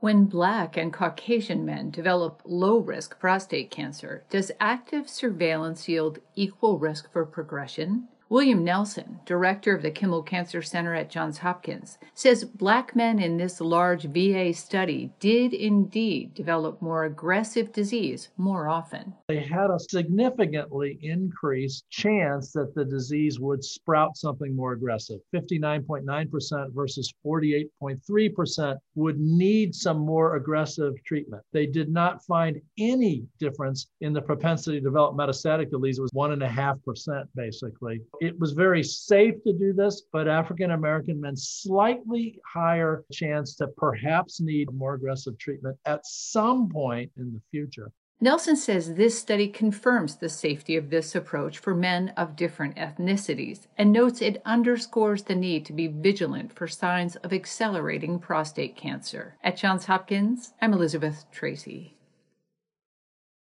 When Black and Caucasian men develop low risk prostate cancer, does active surveillance yield equal risk for progression? William Nelson, director of the Kimmel Cancer Center at Johns Hopkins, says black men in this large VA study did indeed develop more aggressive disease more often. They had a significantly increased chance that the disease would sprout something more aggressive. 59.9% versus 48.3% would need some more aggressive treatment. They did not find any difference in the propensity to develop metastatic disease. It was 1.5% basically it was very safe to do this, but African American men slightly higher chance to perhaps need more aggressive treatment at some point in the future. Nelson says this study confirms the safety of this approach for men of different ethnicities and notes it underscores the need to be vigilant for signs of accelerating prostate cancer. At Johns Hopkins, I'm Elizabeth Tracey.